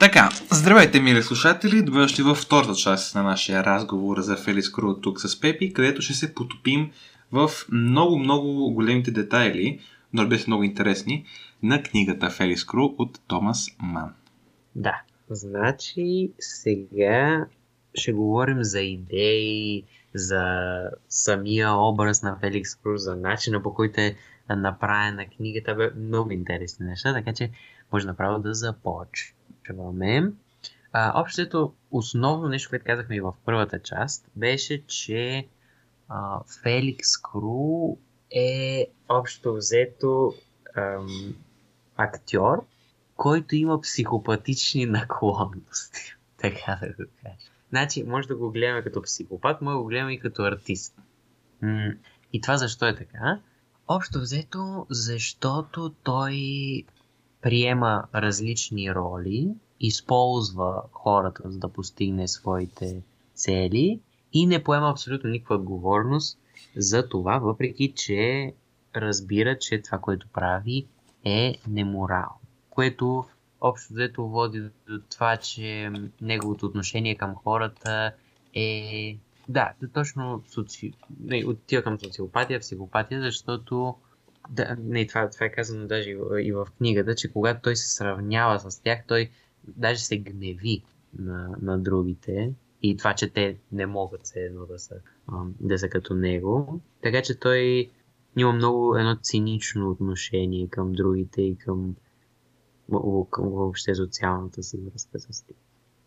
Така, здравейте, мили слушатели, добре дошли във втората част на нашия разговор за Фелис Кру тук с Пепи, където ще се потопим в много-много големите детайли, но се много интересни, на книгата Фелис Кру от Томас Ман. Да, значи сега ще говорим за идеи, за самия образ на Феликс Круз, за начина по който е направена книгата, бе много интересни неща, така че може направо да започваме. А, общото основно нещо, което казахме и в първата част, беше, че а, Феликс Кру е общо взето ам, актьор, който има психопатични наклонности. така да го кажа. Значи, може да го гледаме като психопат, може да го гледаме и като артист. И това защо е така? Общо взето, защото той приема различни роли, използва хората, за да постигне своите цели и не поема абсолютно никаква отговорност за това, въпреки че разбира, че това, което прави е неморално. Което общо взето води до това, че неговото отношение към хората е да, точно соци... отива към социопатия, психопатия, защото да, не, това, това е казано даже и в книгата, че когато той се сравнява с тях, той даже се гневи на, на другите и това, че те не могат се едно да са, да са като него. Така че той има много едно цинично отношение към другите и към, към въобще социалната си връзка с тях.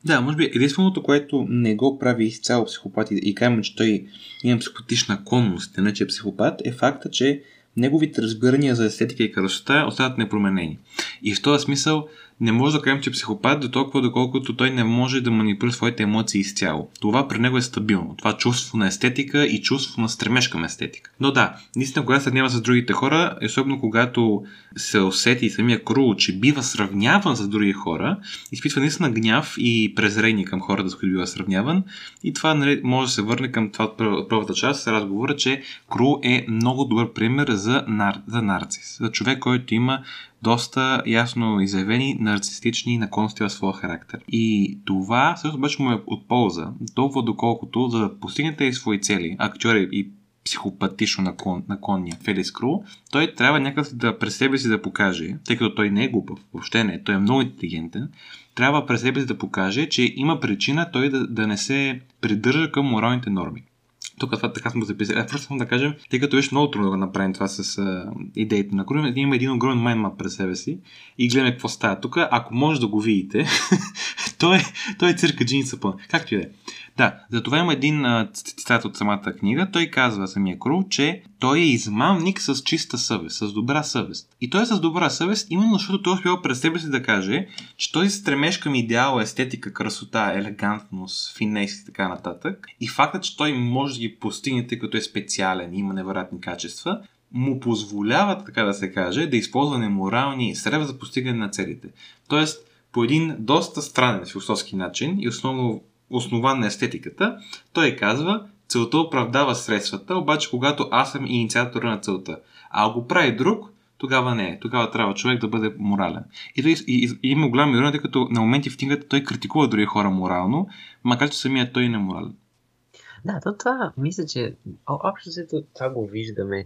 Да, може би единственото, което не го прави изцяло психопат и казваме, че той има психопатична конност, не че е психопат, е факта, че неговите разбирания за естетика и красота остават непроменени. И в този смисъл не може да кажем, че е психопат до толкова, доколкото той не може да манипулира своите емоции изцяло. Това при него е стабилно. Това чувство на естетика и чувство на стремеж към естетика. Но да, наистина, когато сравнява с другите хора, особено когато се усети самия Крул, че бива сравняван с други хора, изпитва наистина гняв и презрение към хората, с които бива сравняван. И това нали, може да се върне към това първата част, разговора, че Крул е много добър пример за, нар... за нарцис. За човек, който има доста ясно изявени нарцистични наклонности в своя характер. И това също обаче му е от полза, толкова доколкото за да постигнете и свои цели, актьори и психопатично наклон, наклонния Фелис Кру, той трябва някакъв да през себе си да покаже, тъй като той не е глупав, въобще не, той е много интелигентен, трябва през себе си да покаже, че има причина той да, да не се придържа към моралните норми. Тук това така сме го записали. А, просто да кажем, тъй като беше много трудно да направим това с а, идеите на Крум, има един огромен майнмап през себе си и гледаме какво става тук. Ако може да го видите, той, е, той е цирка джиница пълна. Както и да е. Да, за това има един цитат от самата книга. Той казва самия Кру, че той е измамник с чиста съвест, с добра съвест. И той е с добра съвест, именно защото той успява през себе си да каже, че той стремеж към идеал, естетика, красота, елегантност, финес и така нататък. И фактът, че той може да ги постигне, тъй като е специален и има невероятни качества, му позволяват, така да се каже, да използва неморални средства за постигане на целите. Тоест, по един доста странен философски начин и основно основан на естетиката, той казва, целта оправдава средствата, обаче когато аз съм инициатора на целта, а го прави друг, тогава не е. Тогава трябва човек да бъде морален. И, и, и, и има голяма ирония, като на моменти в книгата той критикува други хора морално, макар че самият той не е морален. Да, то това, мисля, че общо взето това го виждаме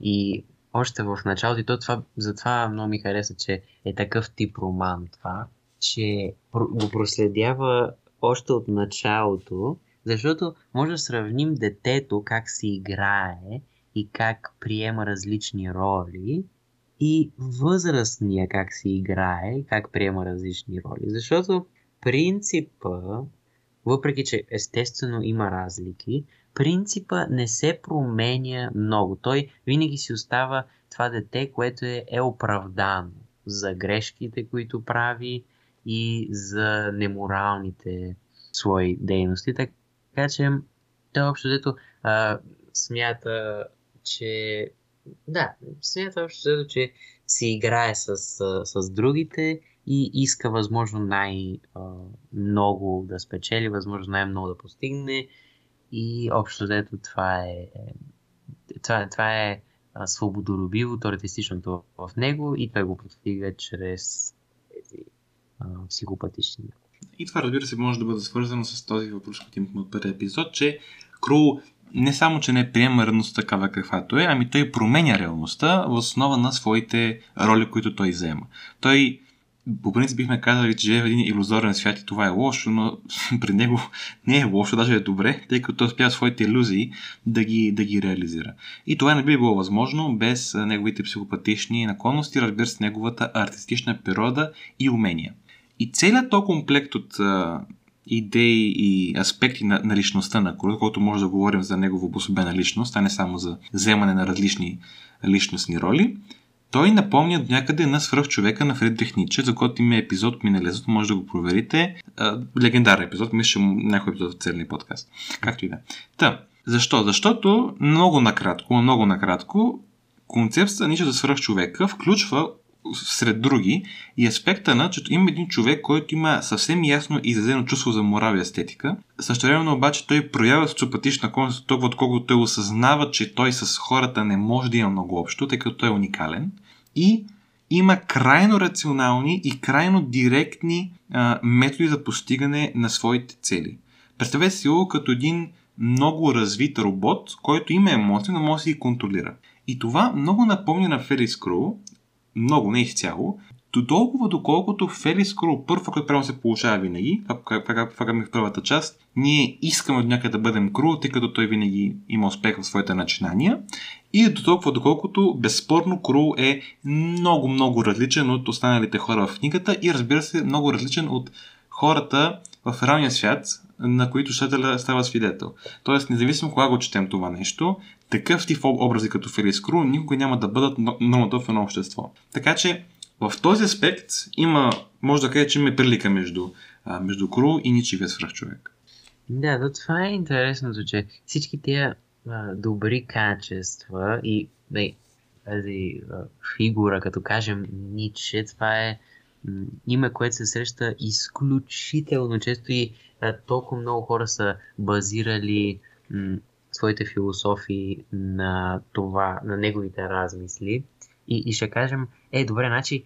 и още в началото и то това, затова много ми хареса, че е такъв тип роман това, че го проследява още от началото, защото може да сравним детето как си играе и как приема различни роли и възрастния как си играе и как приема различни роли. Защото принципа, въпреки че естествено има разлики, принципа не се променя много. Той винаги си остава това дете, което е, е оправдано за грешките, които прави, и за неморалните свои дейности. Така че той общо взето смята, че да, смята общо взето, че си играе с, с другите и иска възможно най-много да спечели, възможно най-много да постигне и общо взето това е това, това е свободолюбивото, артистичното в него и той го постига чрез а, психопатични. И това, разбира се, може да бъде свързано с този въпрос, който имахме от първия епизод, че Кру не само, че не приема реалността такава каквато е, ами той променя реалността в основа на своите роли, които той взема. Той по принцип бихме казали, че живее в един иллюзорен свят и това е лошо, но при него не е лошо, даже е добре, тъй като той успява своите иллюзии да ги, да ги реализира. И това не би било възможно без неговите психопатични наклонности, разбира се, неговата артистична природа и умения. И целият то комплект от а, идеи и аспекти на, на личността на Круз, който може да говорим за негова обособена личност, а не само за вземане на различни личностни роли, той напомня до някъде на свръхчовека на Фридрих Ниче, за който има епизод миналия, може да го проверите. А, легендарен епизод, мисля, някой епизод в целия подкаст. Както и да. Та, защо? Защото много накратко, много накратко, концепцията Ниче за свръхчовека включва сред други и аспекта на, че има един човек, който има съвсем ясно изразено чувство за морал и естетика. Същевременно обаче той проявява социопатична конст толкова, отколкото той осъзнава, че той с хората не може да има много общо, тъй като той е уникален. И има крайно рационални и крайно директни а, методи за постигане на своите цели. Представете си го като един много развит робот, който има емоции, но може да си ги контролира. И това много напомня на Фелис Кроу, много, не изцяло, до толкова доколкото Фелис Кроу първо, който прямо се получава винаги, това в първата част, ние искаме от някъде да бъдем Кру, тъй като той винаги има успех в своите начинания. И до толкова доколкото безспорно Кру е много, много различен от останалите хора в книгата и разбира се много различен от хората в реалния свят, на които читателя става свидетел. Тоест, независимо кога го четем това нещо, такъв тип образи като Фелис Кру никога няма да бъдат нормата в едно общество. Така че, в този аспект има, може да кажа, че има прилика между, между Кру и ничивия свръхчовек. Да, но това е интересното, че всички тия а, добри качества и бе, тази а, фигура, като кажем Ниче, това е име, което се среща изключително често и а, толкова много хора са базирали м- своите философии на това, на неговите размисли. И, и ще кажем, е, добре, значи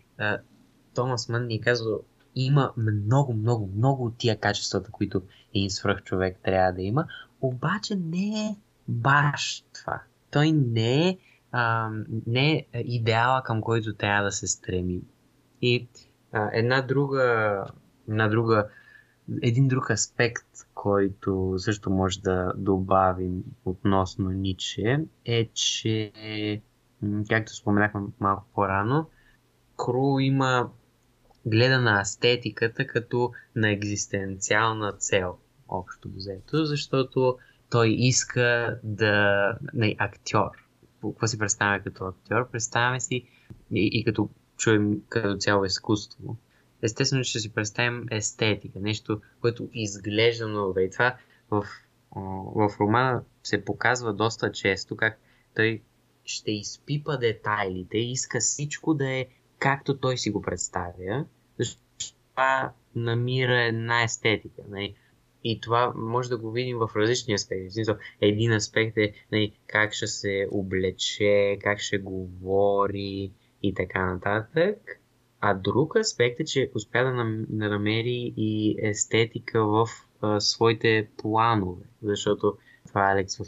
Томас Мън ни казва, има много, много, много от тия качествата, които един свръх човек трябва да има, обаче не е баш това. Той не е, а, не е идеала, към който трябва да се стреми. И а, една друга, една друга, един друг аспект, който също може да добавим относно Ниче, е, че, както споменахме малко по-рано, Кру има гледа на естетиката като на екзистенциална цел, общо взето, защото той иска да... Не, актьор. Какво си представяме като актьор? Представяме си и, и като чуем като цяло изкуство. Естествено, ще си представим естетика, нещо, което изглежда много добре. И това в, в романа се показва доста често, как той ще изпипа детайлите, иска всичко да е както той си го представя, защото това намира една естетика. Нали? И това може да го видим в различни аспекти. Един аспект е нали, как ще се облече, как ще говори и така нататък. А друг аспект е, че успя да, намери и естетика в а, своите планове. Защото това Алекс в,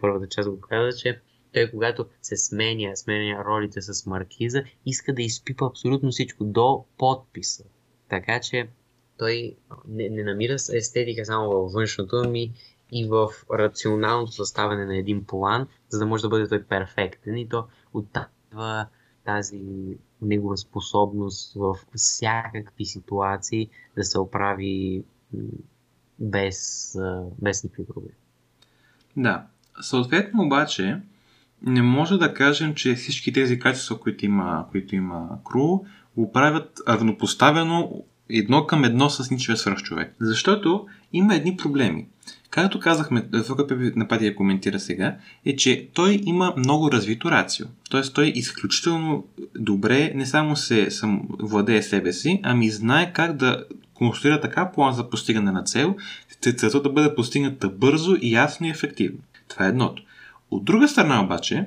първата част го каза, че той когато се сменя, сменя ролите с маркиза, иска да изпипа абсолютно всичко до подписа. Така че той не, не намира естетика само във външното, ами и в рационалното съставяне на един план, за да може да бъде той перфектен. И то оттава тази негова способност в всякакви ситуации да се оправи без, без никакви проблеми. Да. Съответно обаче, не може да кажем, че всички тези качества, които има, които има Кру, го правят равнопоставено едно към едно с ничия свръхчовек. Защото има едни проблеми. Както казахме, това, което напади я коментира сега, е, че той има много развито рацио. Тоест той изключително добре не само се сам, владее себе си, ами знае как да конструира така план за постигане на цел, целта да бъде постигната бързо, ясно и ефективно. Това е едното. От друга страна обаче,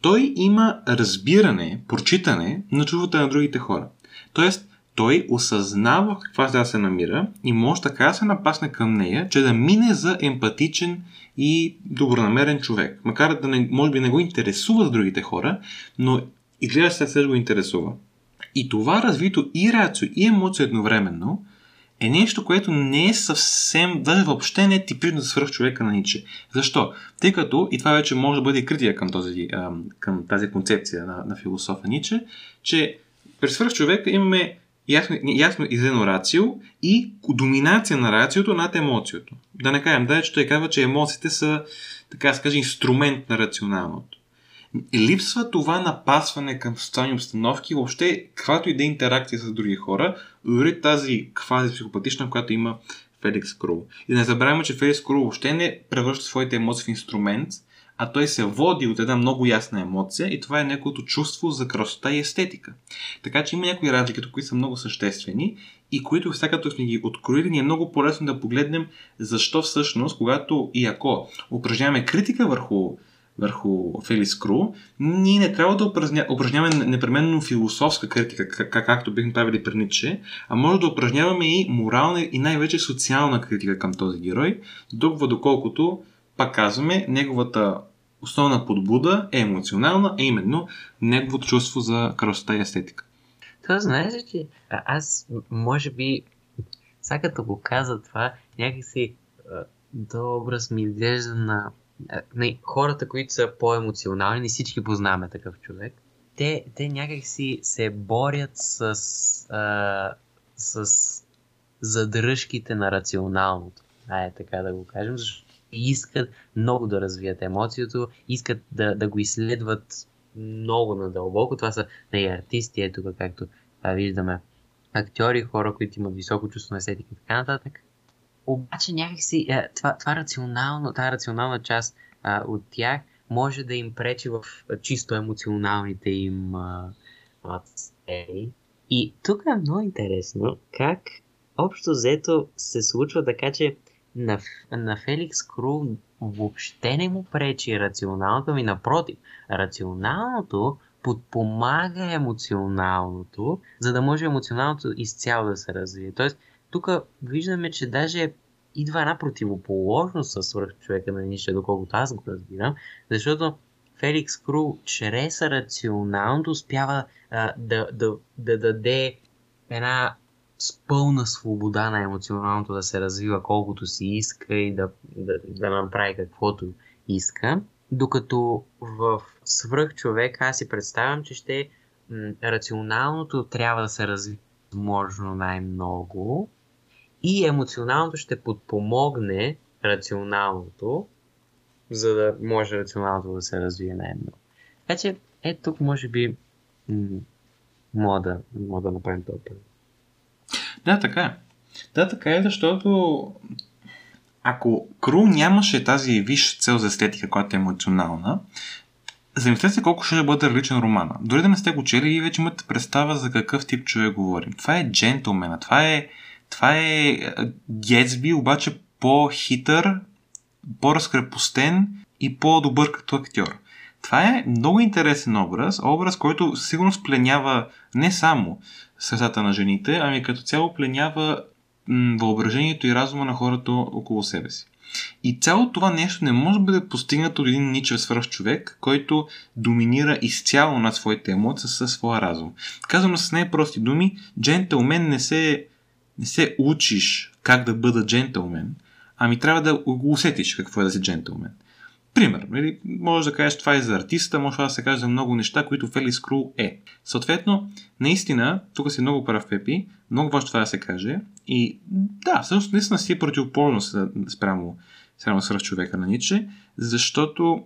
той има разбиране, прочитане на чувствата на другите хора. Тоест, той осъзнава каква да се намира и може така да се напасне към нея, че да мине за емпатичен и добронамерен човек. Макар да не, може би не го интересува за другите хора, но изглежда се се го интересува. И това развито и рацио, и емоция едновременно е нещо, което не е съвсем, даже въобще не е типично за свърх човека на Ниче. Защо? Тъй като, и това вече може да бъде критика към, този, към тази концепция на, на философа Ниче, че при свърх човека имаме ясно, ясно изено рацио и доминация на рациото над емоцията. Да не кажем, да, че той казва, че емоциите са, така да скажем, инструмент на рационалното. Липсва това напасване към социални обстановки, въобще каквато и да е интеракция с други хора, дори тази квази психопатична, която има Феликс Крул. И да не забравяме, че Феликс Крул въобще не превръща своите емоции в инструмент, а той се води от една много ясна емоция и това е неговото чувство за красота и естетика. Така че има някои разлики, които са много съществени и които всяка като сме ги откроили, ни е много по-лесно да погледнем защо всъщност, когато и ако упражняваме критика върху върху Фелис Кру, ние не трябва да упражня, упражняваме непременно философска критика, как, както бихме правили при Ниче, а може да упражняваме и морална и най-вече социална критика към този герой, толкова доколкото пак казваме, неговата основна подбуда е емоционална, а именно неговото чувство за красота и естетика. Това знаеш че аз може би, сега като го каза това, някакси до образ ми изглежда на не, хората, които са по-емоционални, всички познаваме такъв човек, те, те някакси се борят с, а, с задръжките на рационалното. А така да го кажем, защото искат много да развият емоцията, искат да, да го изследват много надълбоко. Това са не артисти, ето както а, виждаме актьори, хора, които имат високо чувство на естетика и така нататък. Обаче някакси а, това, това рационално, тази рационална част а, от тях може да им пречи в чисто емоционалните им а, И тук е много интересно как общо взето се случва така, че на, на Феликс Кру въобще не му пречи рационалното, ми напротив, рационалното подпомага емоционалното, за да може емоционалното изцяло да се развие. Тоест, тук виждаме, че даже идва една противоположност с свръхчовека на Ниша, доколкото аз го разбирам, защото Феликс Кру чрез рационалното успява а, да, да, да даде една с пълна свобода на емоционалното да се развива колкото си иска и да, да, да направи каквото иска. Докато в свръх човек аз си представям, че ще м- рационалното трябва да се развива възможно най-много и емоционалното ще подпомогне рационалното, за да може рационалното да се развие най-много. Така че, е тук може би м- мога да, да направим този да, така е. Да, така е, защото ако Кру нямаше тази висша цел за естетика, която е емоционална, замислете се колко ще бъде различен романа. Дори да не сте го чели и вече имате представа за какъв тип човек говорим. Това е джентлмена, това е, това е Гетсби, обаче по-хитър, по-разкрепостен и по-добър като актьор. Това е много интересен образ, образ, който сигурно спленява не само сърцата на жените, ами като цяло пленява м- въображението и разума на хората около себе си. И цялото това нещо не може да бъде постигнато от един ничев свръх човек, който доминира изцяло над своите емоции със своя разум. Казано с най-прости думи, джентълмен не се, не се учиш как да бъда джентълмен, ами трябва да го усетиш какво е да си джентълмен. Пример, нали, може да кажеш това е за артиста, може да се каже за много неща, които Фелис Крул е. Съответно, наистина, тук си много прав Пепи, много важно това да се каже. И да, всъщност наистина си е противоположност спрямо, спрямо свръх човека на Ниче, защото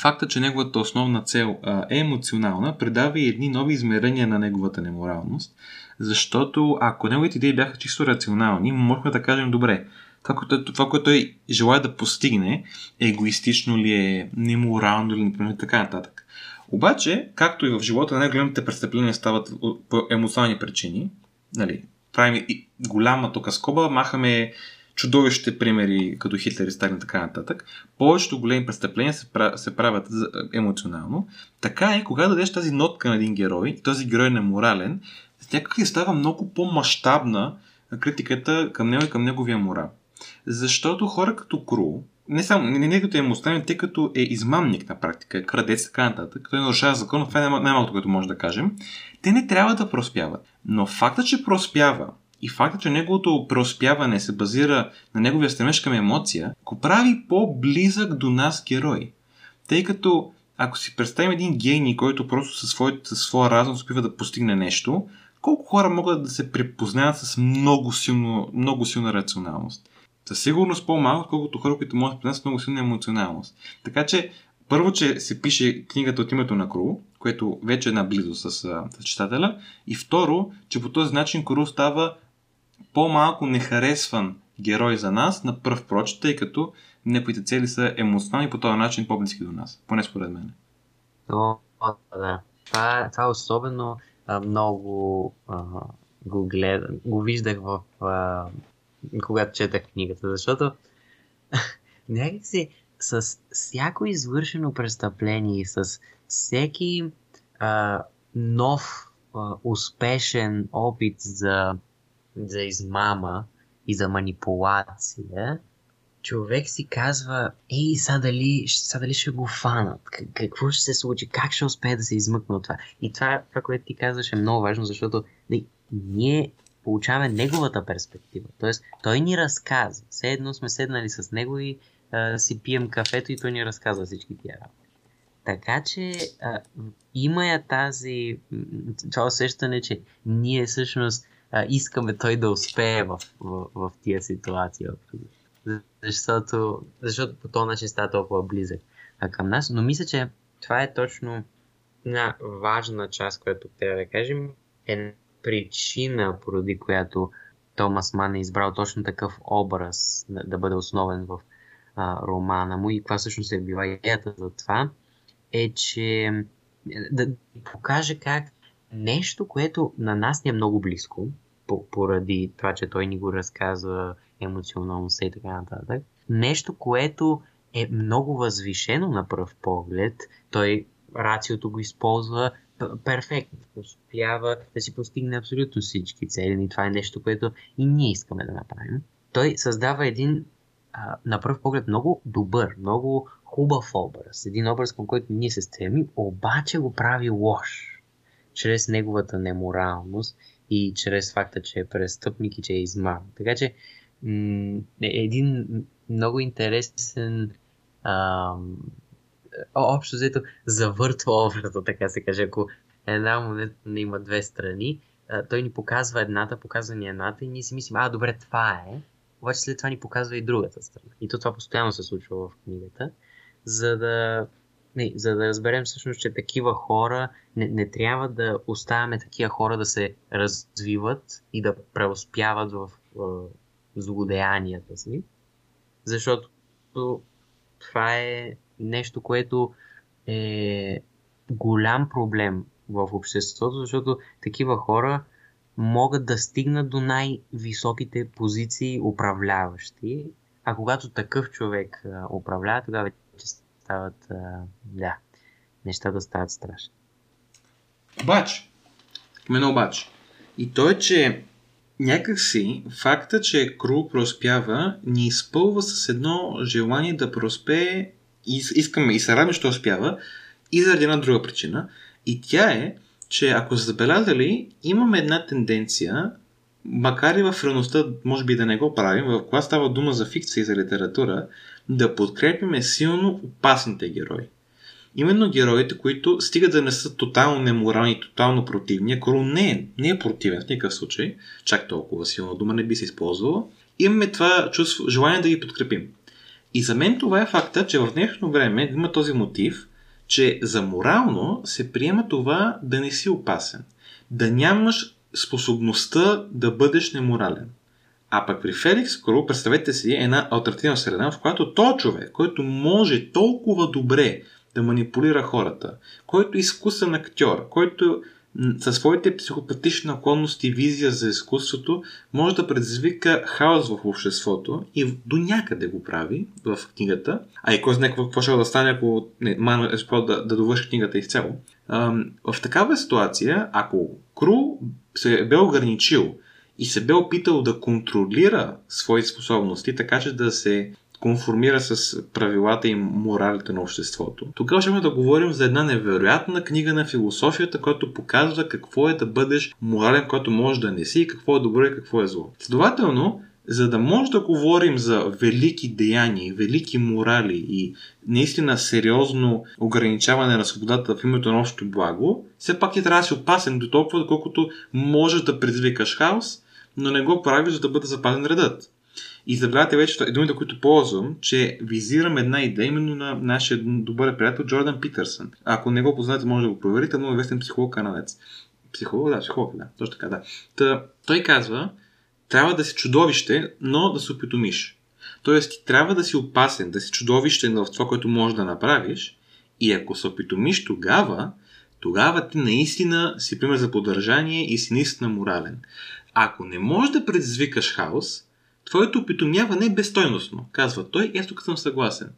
факта, че неговата основна цел а, е емоционална, предава и едни нови измерения на неговата неморалност, защото ако неговите идеи бяха чисто рационални, можехме да кажем, добре, това, което, това, което той желая да постигне, егоистично ли е, неморално ли, например, така нататък. Обаче, както и в живота, най-големите престъпления стават по емоционални причини. Нали, правим и голяма тук скоба, махаме чудовищите примери, като Хитлер и Сталин така нататък, повечето големи престъпления се, правят, се правят емоционално. Така е, когато дадеш тази нотка на един герой, този герой е неморален, някак става много по-масштабна критиката към него и към неговия морал. Защото хора като Кру, не само не, не като е емоционален, тъй като е измамник на практика, е крадец и така нататък, той нарушава закон, това е най-малкото, което може да кажем, те не трябва да проспяват. Но факта, че проспява и факта, че неговото преуспяване се базира на неговия стремеж към емоция, го прави по-близък до нас герой. Тъй като ако си представим един гений, който просто със, своят, със своя разум успива да постигне нещо, колко хора могат да се препознаят с много, силно, много силна рационалност? Със сигурност по-малко, колкото хора, които могат да препознат много силна емоционалност. Така че, първо, че се пише книгата от името на Кру, което вече е една близо с, с читателя, и второ, че по този начин Кру става по-малко нехаресван герой за нас на пръв прочит, тъй като неговите цели са емоционални по този начин по-близки до нас. Поне според мен. О, да. Това, това особено а, много а, го гледам, го виждах в а, когато четах книгата, защото някакси с всяко извършено престъпление с всеки а, нов а, успешен опит за за измама и за манипулация, човек си казва, ей, сега дали, сега дали ще го фанат, какво ще се случи, как ще успее да се измъкне от това. И това, това което ти казваш е много важно, защото не, ние получаваме неговата перспектива. Тоест, той ни разказва. Все едно сме седнали с него и а, си пием кафето и той ни разказва всички тия работи. Така че а, има я тази, това усещане, че ние всъщност а, искаме той да успее в, в, в тия ситуация. Защото, защото по този начин става толкова близък а, към нас. Но мисля, че това е точно една важна част, която трябва да кажем, е причина, поради която Томас Ман е избрал точно такъв образ да, да бъде основен в а, романа му и каква всъщност е била идеята за това, е, че да покаже как нещо, което на нас ни е много близко, поради това, че той ни го разказва емоционално и така нататък. Нещо, което е много възвишено на пръв поглед. Той рациото го използва перфектно. Успява да си постигне абсолютно всички цели. И това е нещо, което и ние искаме да направим. Той създава един а, на пръв поглед много добър, много хубав образ. Един образ, към който ние се стремим, обаче го прави лош. Чрез неговата неморалност и чрез факта, че е престъпник и че е измам. Така че м- е един много интересен ам, общо взето завъртва образа, така се каже. Ако една монета не има две страни, той ни показва едната, показва ни едната и ние си мислим, а добре, това е, обаче след това ни показва и другата страна. И то това постоянно се случва в книгата, за да не, за да разберем всъщност, че такива хора не, не трябва да оставяме такива хора да се развиват и да преуспяват в, в злодеянията си, защото това е нещо, което е голям проблем в обществото, защото такива хора могат да стигнат до най-високите позиции управляващи, а когато такъв човек управлява, тогава вече стават, да, нещата стават страшни. Обаче, именно обаче. И то е, че някакси факта, че Кру проспява, ни изпълва с едно желание да проспее и искаме и се радваме, че успява и заради една друга причина. И тя е, че ако са забелязали, имаме една тенденция, макар и в реалността, може би да не го правим, в когато става дума за фикция и за литература, да подкрепяме силно опасните герои. Именно героите, които стигат да не са тотално неморални, тотално противни, ако не е, не е противен в никакъв случай, чак толкова силна дума не би се използвала, имаме това чувство, желание да ги подкрепим. И за мен това е факта, че в днешно време има този мотив, че за морално се приема това да не си опасен. Да нямаш способността да бъдеш неморален. А пък при Феликс Кру, представете си, е една альтернативна среда, в която той човек, който може толкова добре да манипулира хората, който е изкусен актьор, който със своите психопатични наклонности и визия за изкуството може да предизвика хаос в обществото и до някъде го прави в книгата. А и кой знае какво ще да стане, ако не, Ман е да, да довърши книгата изцяло. В такава ситуация, ако Кру се е бе ограничил и се бе опитал да контролира своите способности, така че да се конформира с правилата и моралите на обществото. Тогава ще да говорим за една невероятна книга на философията, която показва какво е да бъдеш морален, който може да не си и какво е добро и какво е зло. Следователно, за да може да говорим за велики деяния, велики морали и наистина сериозно ограничаване на свободата в името на общото благо, все пак ти трябва да си опасен до толкова, доколкото можеш да предизвикаш хаос, но не го правиш, за да бъде запазен редът. И забравяте вече думите, които ползвам, че визирам една идея именно на нашия добър приятел Джордан Питърсън. Ако не го познаете, може да го проверите, но известен психолог канадец. Психолог, да, психолог, да, точно така, да. Та, той казва, трябва да си чудовище, но да се опитомиш. Тоест, ти трябва да си опасен, да си чудовище в това, което можеш да направиш. И ако се опитомиш тогава, тогава ти наистина си пример за поддържание и си наистина морален. Ако не можеш да предизвикаш хаос, твоето опитомяване е безстойностно, казва той, и аз тук съм съгласен.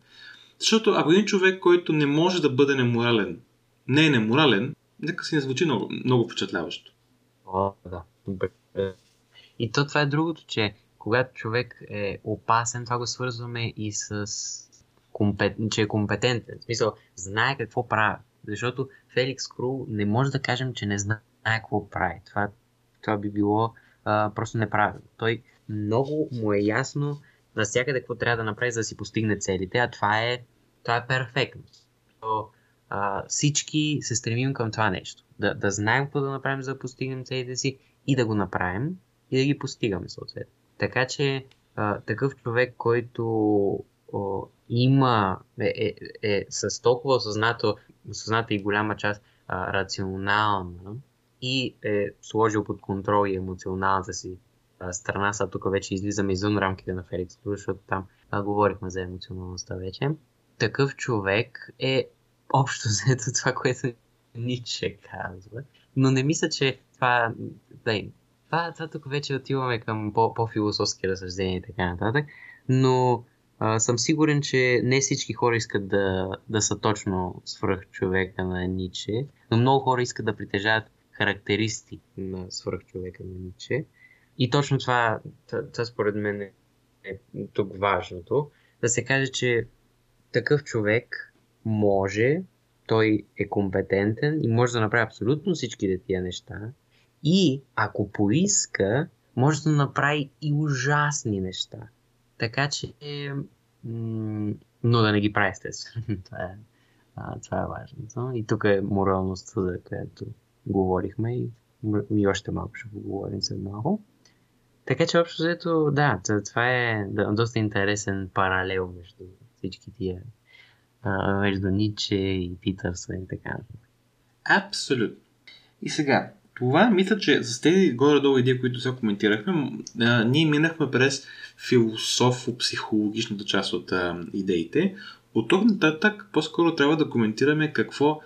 Защото ако един човек, който не може да бъде неморален, не е неморален, нека си не звучи много, много впечатляващо. О, да. И то това е другото, че когато човек е опасен, това го свързваме и с компет... че е компетентен. В смисъл, знае какво прави. Защото Феликс Кру не може да кажем, че не знае какво прави. Това, това би било а, просто неправилно. Той много му е ясно навсякъде какво трябва да направи, за да си постигне целите, а това е, това е перфектно. То, а, всички се стремим към това нещо. Да, да знаем какво да направим, за да постигнем целите си и да го направим и да ги постигаме съответно. Така че а, такъв човек, който о, има, е, е, е с толкова осъзнато, осъзната и голяма част а, рационална и е сложил под контрол и емоционалната си страна, сега тук вече излизаме извън рамките на Феликс, защото там а, говорихме за емоционалността вече. Такъв човек е общо заето това, което Ниче казва. Но не мисля, че това... Да, това, това тук вече отиваме към по- по-философски разсъждения и така нататък. Но а, съм сигурен, че не всички хора искат да, да са точно свръх човека на Ниче, но много хора искат да притежават характеристики на свръх човека на Ниче. И точно това, това според мен е, е тук важното. Да се каже, че такъв човек може, той е компетентен и може да направи абсолютно всички тия неща. И ако поиска, може да направи и ужасни неща. Така че, м- но да не ги прави естествено. това, е, това е важното. И тук е моралността, за която говорихме и, и още малко ще поговорим след малко. Така че общо взето, да, това е доста интересен паралел между всички тия, между Ниче и Питърсън и така. Абсолютно. И сега, това мисля, че с тези горе-долу идеи, които сега коментирахме, а, ние минахме през философо-психологичната част от а, идеите. От тук нататък по-скоро трябва да коментираме какво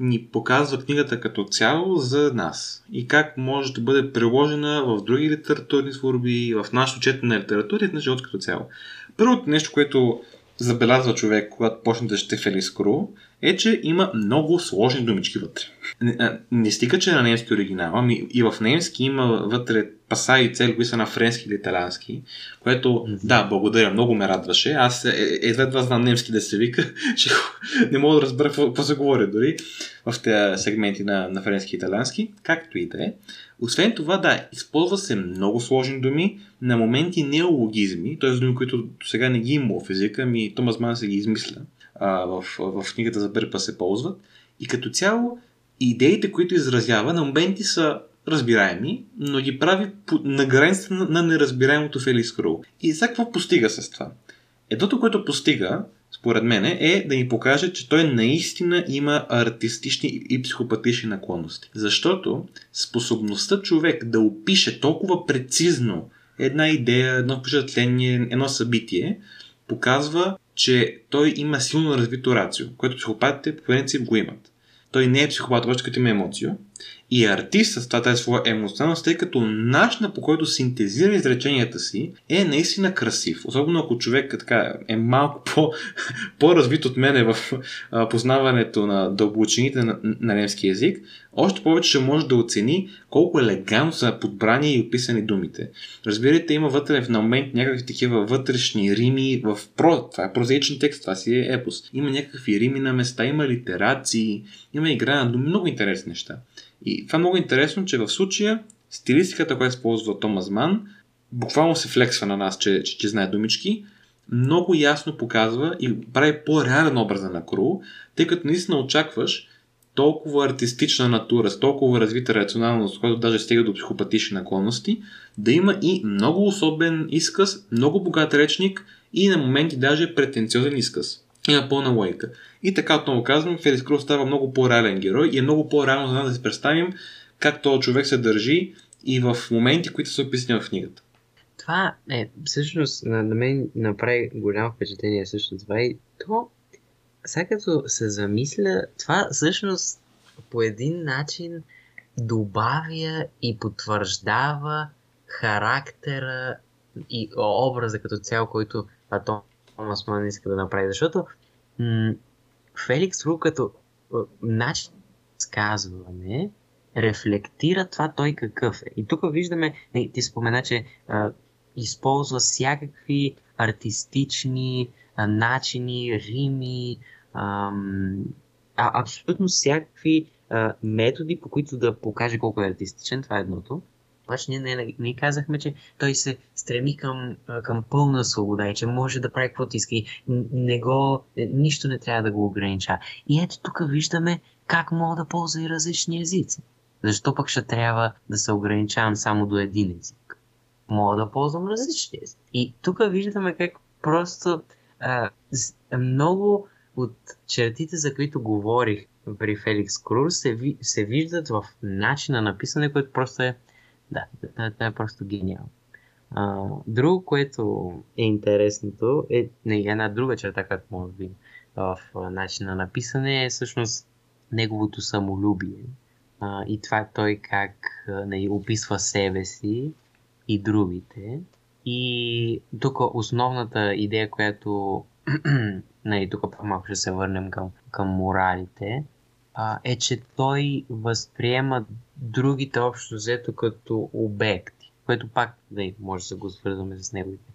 ни показва книгата като цяло за нас и как може да бъде приложена в други литературни творби, в нашото четене на литература и на живот като цяло. Първото нещо, което забелязва човек, когато почне да ще Фелис Кру, е, че има много сложни думички вътре. Не, не стига, че е на немски оригинал, ами и в немски има вътре паса и цели, които са на френски или италиански, което, да, благодаря, много ме радваше. Аз е, е, едва това знам немски да се вика, че не мога да разбера какво се говори дори в тези сегменти на, на френски и италиански, както и да е. Освен това, да, използва се много сложни думи, на моменти неологизми, т.е. думи, които до сега не ги има в езика, ми Томас Ман се ги измисля а, в, в книгата за Бърпа се ползват. И като цяло, идеите, които изразява, на моменти са разбираеми, но ги прави на границата на, неразбираемото в Крул. И сега какво постига с това? Едното, което постига, според мен, е да ни покаже, че той наистина има артистични и психопатични наклонности. Защото способността човек да опише толкова прецизно една идея, едно впечатление, едно събитие, показва, че той има силно развито рацио, което психопатите по принцип го имат. Той не е психопат, обаче като има емоцио. И артист с тази своя емоционалност, тъй като начинът по който синтезира изреченията си е наистина красив. Особено ако човек така, е малко по, по-развит от мене в познаването на дълбочините на, на немски язик, още повече ще може да оцени колко елегантно са подбрани и описани думите. Разбирате, има вътре в момент някакви такива вътрешни рими в про... Това е прозаичен текст, това си е епос. Има някакви рими на места, има литерации, има игра на думи, много интересни неща. И това е много интересно, че в случая стилистиката, която използва Томас Ман, буквално се флексва на нас, че, че, че знае думички, много ясно показва и прави по-реален образа на Кру, тъй като наистина очакваш толкова артистична натура, с толкова развита рационалност, която даже стига до психопатични наклонности, да има и много особен изказ, много богат речник и на моменти даже претенциозен изказ. Има пълна логика. И така отново казвам, Фелис Круз става много по-реален герой и е много по-реално за нас да си представим как този човек се държи и в моменти, които са описани в книгата. Това е, всъщност, на, на мен направи голямо впечатление също това и то, сега като се замисля, това всъщност по един начин добавя и потвърждава характера и образа като цяло, който Томас Ман иска да направи. Защото Феликс Ру като начин сказване рефлектира това той какъв е. И тук виждаме, ти спомена, че а, използва всякакви артистични а, начини, рими, а, а, абсолютно всякакви а, методи, по които да покаже колко е артистичен. Това е едното. Обаче ние не, не казахме, че той се стреми към, към пълна свобода и че може да прави каквото иска и не го, нищо не трябва да го огранича. И ето тук виждаме как мога да ползва и различни езици. Защо пък ще трябва да се ограничавам само до един език? Мога да ползвам различни езици. И тук виждаме как просто а, много от чертите, за които говорих при Феликс Круз, се, се виждат в начина на писане, който просто е да, това е просто гениално. Друго, което е интересното, е не, една друга черта, която може би в начина на писане е всъщност неговото самолюбие. А, и това е той как не, нали, описва себе си и другите. И тук основната идея, която нали, тук малко ще се върнем към, към моралите, а, е, че той възприема другите общо взето като обекти, което пак да, може да го свързваме с неговите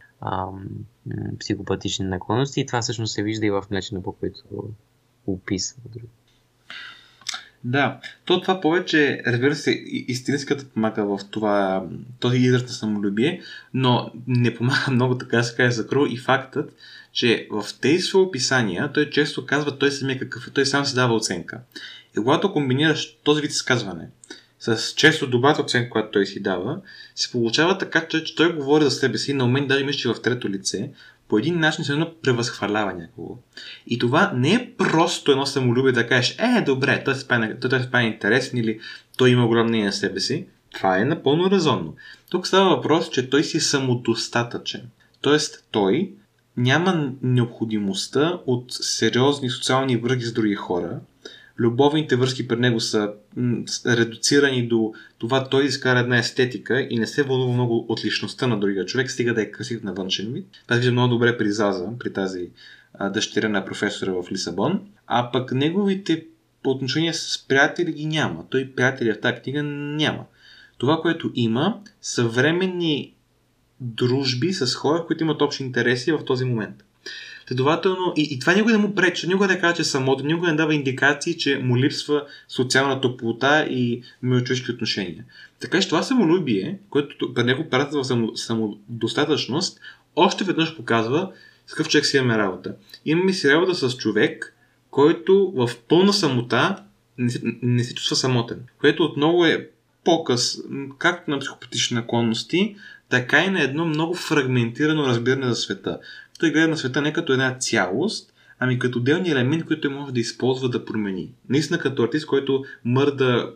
психопатични наклонности и това всъщност се вижда и в начина по който описва други. Да, то това повече, разбира се, истинската помага в това, този израз на самолюбие, но не помага много така да се каже за Кроу и фактът, че в тези свои описания той често казва той самия какъв е, той сам си дава оценка. И когато комбинираш този вид изказване с често добрата оценка, която той си дава, се получава така, че, че той говори за себе си, на момент даже мисли в трето лице, по един начин се превъзхвалява някого. И това не е просто едно самолюбие да кажеш, е, добре, той се прави, той се прави интересен или той има огромно мнение на себе си. Това е напълно резонно. Тук става въпрос, че той си е самодостатъчен. Тоест, той няма необходимостта от сериозни социални връги с други хора. Любовните връзки при него са редуцирани до това той изкара една естетика и не се вълнува много от личността на другия човек, стига да е красив на външен вид. Това вижда много добре при Заза, при тази дъщеря на професора в Лисабон. А пък неговите отношения с приятели ги няма. Той приятели в тази книга няма. Това, което има, съвременни дружби с хора, които имат общи интереси в този момент. Следователно, и, и това никога не му пречи, никога не казва, че е самото, никога не дава индикации, че му липсва социална топлота и милочовешки отношения. Така че това самолюбие, което при него прата в само, самодостатъчност, още веднъж показва с какъв човек си имаме работа. Имаме си работа с човек, който в пълна самота не се, не се чувства самотен, което отново е показ, както на психопатични наклонности, така и на едно много фрагментирано разбиране за света. Той гледа на света не като една цялост, ами като отделни елемент, които може да използва да промени. Наистина като артист, който мърда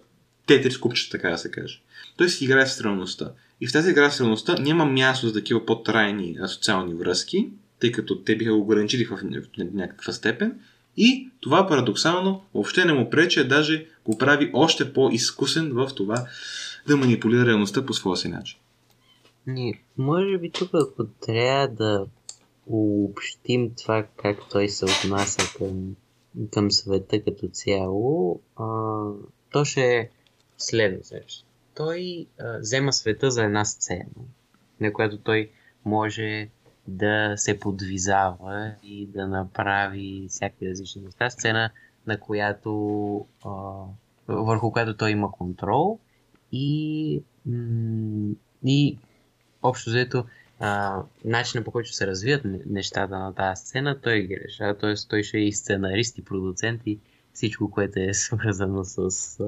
тетрис купчета, така да се каже. Той си играе с реалността. И в тази игра с реалността няма място за такива по-трайни социални връзки, тъй като те биха ограничили в някаква степен. И това парадоксално въобще не му пречи, даже го прави още по-изкусен в това да манипулира реалността по своя си начин. Не, може би тук, ако трябва да обобщим това как той се отнася към, към света като цяло, а, то ще е следно. Той а, взема света за една сцена, на която той може да се подвизава и да направи всякакви различни неща. Сцена, на която, а, върху която той има контрол и, и общо взето начинът по който се развият нещата на тази сцена, той ги решава. Т.е. той ще е и сценарист и продуцент и всичко, което е свързано с а,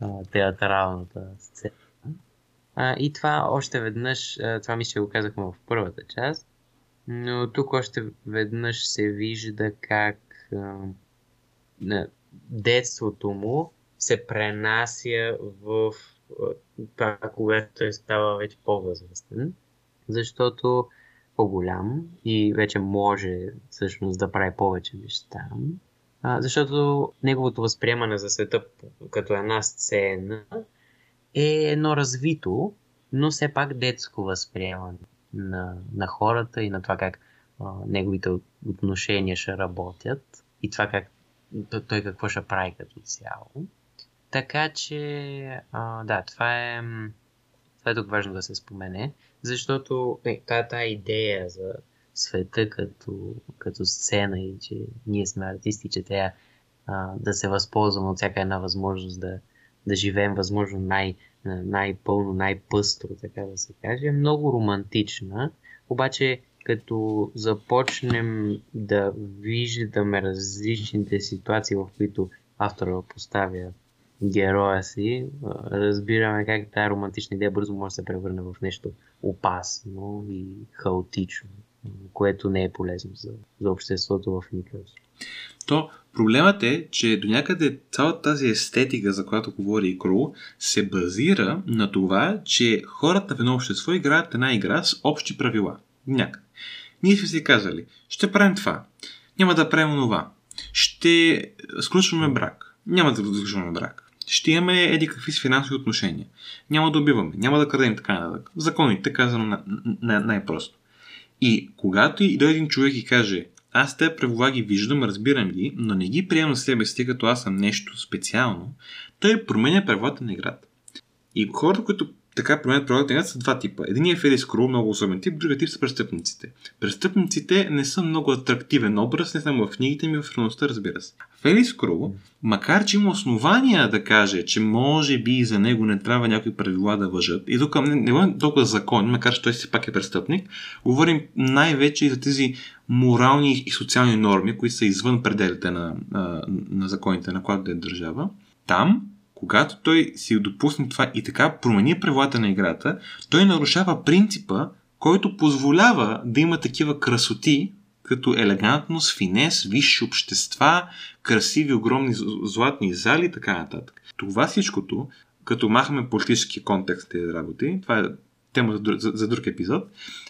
а, театралната сцена. А, и това още веднъж, а, това мисля, го казахме в първата част, но тук още веднъж се вижда как а, детството му се пренася в това, когато той става вече по-възрастен, защото по-голям и вече може всъщност да прави повече неща. А, защото неговото възприемане за света като една сцена е едно развито, но все пак детско възприемане на, на хората и на това как а, неговите отношения ще работят и това как той какво ще прави като цяло. Така че, а, да, това е, това е тук важно да се спомене, защото е, тази, тази идея за света като, като сцена и че ние сме артисти, че трябва а, да се възползваме от всяка една възможност да, да живеем възможно най- най-пълно, най-пъстро, така да се каже, е много романтична, обаче като започнем да виждаме различните ситуации, в които автора поставя героя си, разбираме как тази романтична идея бързо може да се превърне в нещо опасно и хаотично, което не е полезно за, за обществото в никакъв То проблемът е, че до някъде цялата тази естетика, за която говори и Кру, се базира на това, че хората в едно общество играят една игра с общи правила. Някъде. Ние сме си казали, ще правим това, няма да правим това, ще сключваме брак, няма да сключваме брак, ще имаме еди какви с финансови отношения, няма да убиваме, няма да крадем така нататък. Законите, казано на, на, най-просто. И когато и дойде един човек и каже, аз те правила ги виждам, разбирам ги, но не ги приемам себе си, като аз съм нещо специално, той променя правилата на играта. И хората, които така променят правилата са два типа. Единият е Фелис Крул, много особен тип, другият тип са престъпниците. Престъпниците не са много атрактивен образ, не само в книгите ми, в реалността, разбира се. Фелис Крул, макар че има основания да каже, че може би за него не трябва някои правила да въжат, и тук не, не толкова закон, макар че той си пак е престъпник, говорим най-вече и за тези морални и социални норми, които са извън пределите на, на, на законите на която да е държава. Там когато той си допусне това и така промени правилата на играта, той нарушава принципа, който позволява да има такива красоти, като елегантност, финес, висши общества, красиви, огромни златни зали и така нататък. Това всичкото, като махаме политически контекст тези работи, това е тема за, друг епизод,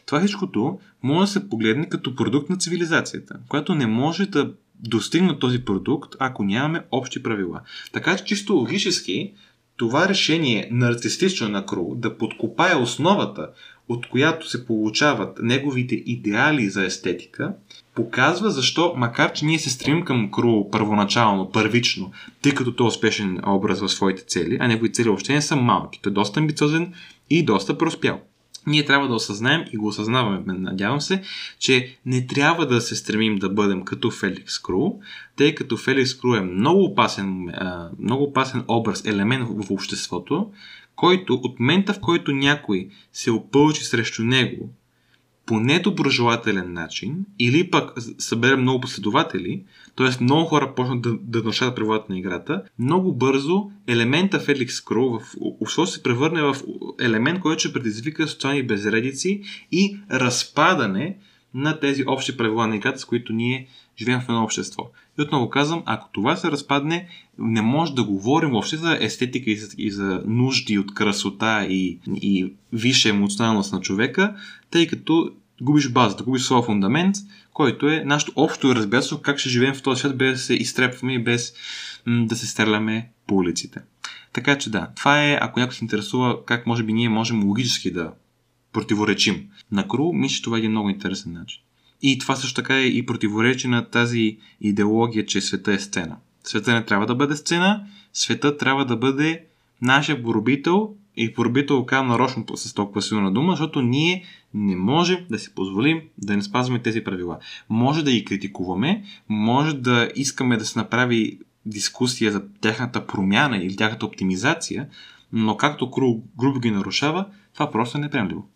това всичкото може да се погледне като продукт на цивилизацията, която не може да достигнат този продукт, ако нямаме общи правила. Така че чисто логически това решение на артистично на Кру да подкопае основата, от която се получават неговите идеали за естетика, показва защо, макар че ние се стремим към Кру първоначално, първично, тъй като той е успешен образ в своите цели, а негови цели въобще не са малки. Той е доста амбициозен и доста проспял ние трябва да осъзнаем и го осъзнаваме, надявам се, че не трябва да се стремим да бъдем като Феликс Кру, тъй като Феликс Кру е много опасен, много опасен образ, елемент в обществото, който от момента в който някой се опълчи срещу него по недоброжелателен начин или пък събере много последователи, т.е. много хора почнат да, да нарушават правилата на играта, много бързо елемента Феликс Кроу в обществото се превърне в елемент, който ще предизвика социални безредици и разпадане на тези общи правила на играта, с които ние живеем в едно общество. И отново казвам, ако това се разпадне, не може да говорим въобще за естетика и за, и за нужди от красота и, и висша емоционалност на човека, тъй като губиш базата, губиш своя фундамент, който е нашето общо разбирателство как ще живеем в този свят без да се изтрепваме и без м- да се стреляме по улиците. Така че да, това е, ако някой се интересува как може би ние можем логически да противоречим на Кру, мисля, че това е един много интересен начин. И това също така е и противоречие на тази идеология, че света е сцена. Света не трябва да бъде сцена, света трябва да бъде нашия поробител и поробител казвам нарочно с толкова силна дума, защото ние не можем да си позволим да не спазваме тези правила. Може да ги критикуваме, може да искаме да се направи дискусия за тяхната промяна или тяхната оптимизация, но както грубо ги нарушава, това просто е неприемливо.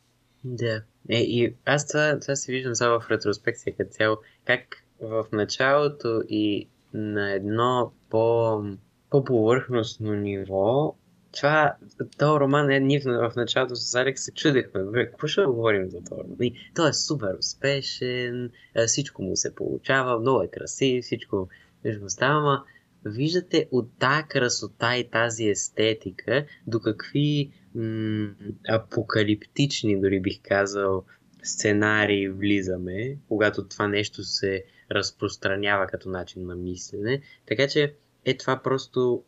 Да. Е, и аз това, това си виждам само в ретроспекция като цяло. Как в началото и на едно по, по-повърхностно ниво това, този роман е, ние в началото с Алекс се чудехме, бе, какво ще говорим за този роман? И той е супер успешен, всичко му се получава, много е красив, всичко, всичко става, ама виждате от тази красота и тази естетика до какви м- апокалиптични, дори бих казал, сценарии влизаме, когато това нещо се разпространява като начин на мислене. Така че е това просто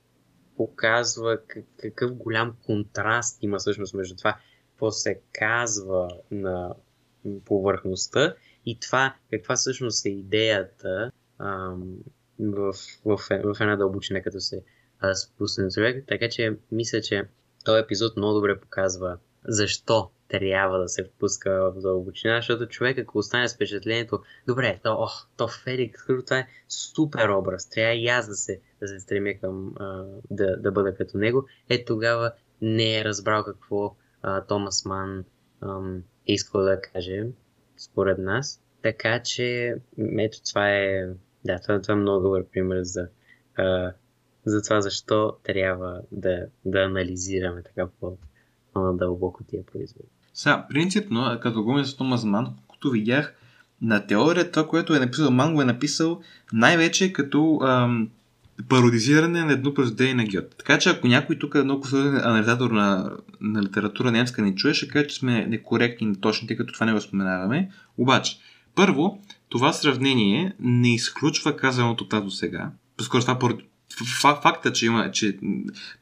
показва какъв голям контраст има всъщност между това, какво се казва на повърхността и това, каква всъщност е идеята ам, в, в, в една дълбочина, като се спусне човек. Така че мисля, че този епизод много добре показва защо трябва да се впуска в дълбочина, защото човек, ако остане с впечатлението, добре, то, ох, то Феликс, това е супер образ, трябва и аз да се, да се стремя към а, да, да бъда като него, е тогава не е разбрал какво а, Томас Ман е искал да каже, според нас. Така че, ето това е, да, това, това е много добър пример за, а, за това защо трябва да, да анализираме така по, по-надълбоко тия производи. Сега, принципно, като говорим за Томас Ман, колкото видях, на теория това, което е написал Ман, го е написал най-вече като ам, пародизиране на едно произведение на Гьот. Така че ако някой тук е много консултативен анализатор на, на литература немска не чуе, ще каже, че сме некоректни и неточни, тъй като това не го споменаваме. Обаче, първо, това сравнение не изключва казаното тази до сега. По-скоро това факта, че, има, че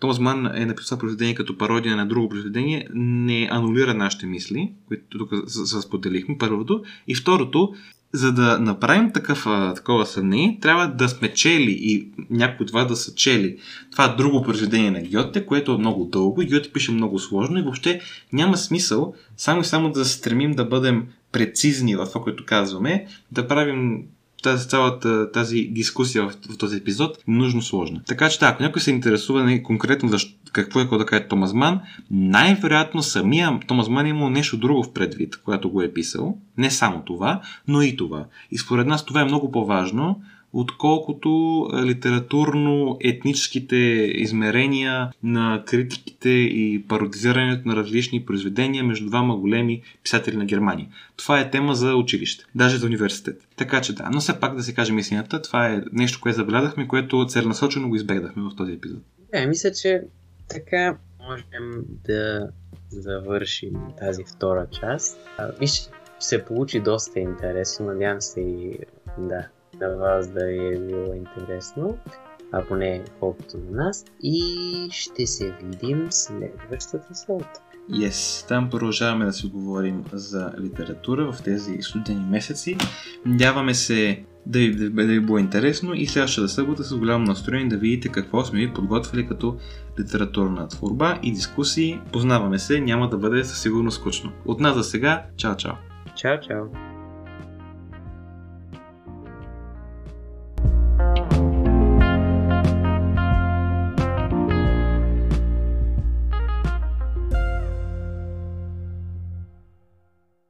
Томас Ман е написал произведение като пародия на друго произведение, не анулира нашите мисли, които тук споделихме, първото. И второто, за да направим такъв, такова сравнение, трябва да сме чели и някои от вас да са чели. Това друго произведение на Гьоте, което е много дълго Гьоте пише много сложно и въобще няма смисъл само и само да се стремим да бъдем прецизни в това, което казваме, да правим тази, цялата тази дискусия в, в този епизод нужно сложна. Така че, да, ако някой се интересува не, конкретно защо, какво е да каже Томас Ман, най-вероятно самия Томас Ман е имал нещо друго в предвид, което го е писал. Не само това, но и това. И според нас това е много по-важно, отколкото литературно-етническите измерения на критиките и пародизирането на различни произведения между двама големи писатели на Германия. Това е тема за училище, даже за университет. Така че да, но все пак да се каже истината, това е нещо, което забелязахме, което целенасочено го избегнахме в този епизод. Да, мисля, че така можем да завършим тази втора част. Виж, се получи доста интересно, надявам се и да, на вас да ви е било интересно, а поне колкото на нас. И ще се видим следващата събота. Yes, там продължаваме да си говорим за литература в тези студени месеци. Надяваме се да ви, да, да ви било интересно и следващата събота с голямо настроение да видите какво сме ви подготвили като литературна творба и дискусии. Познаваме се, няма да бъде със сигурност скучно. От нас за сега, чао чао! Чао чао!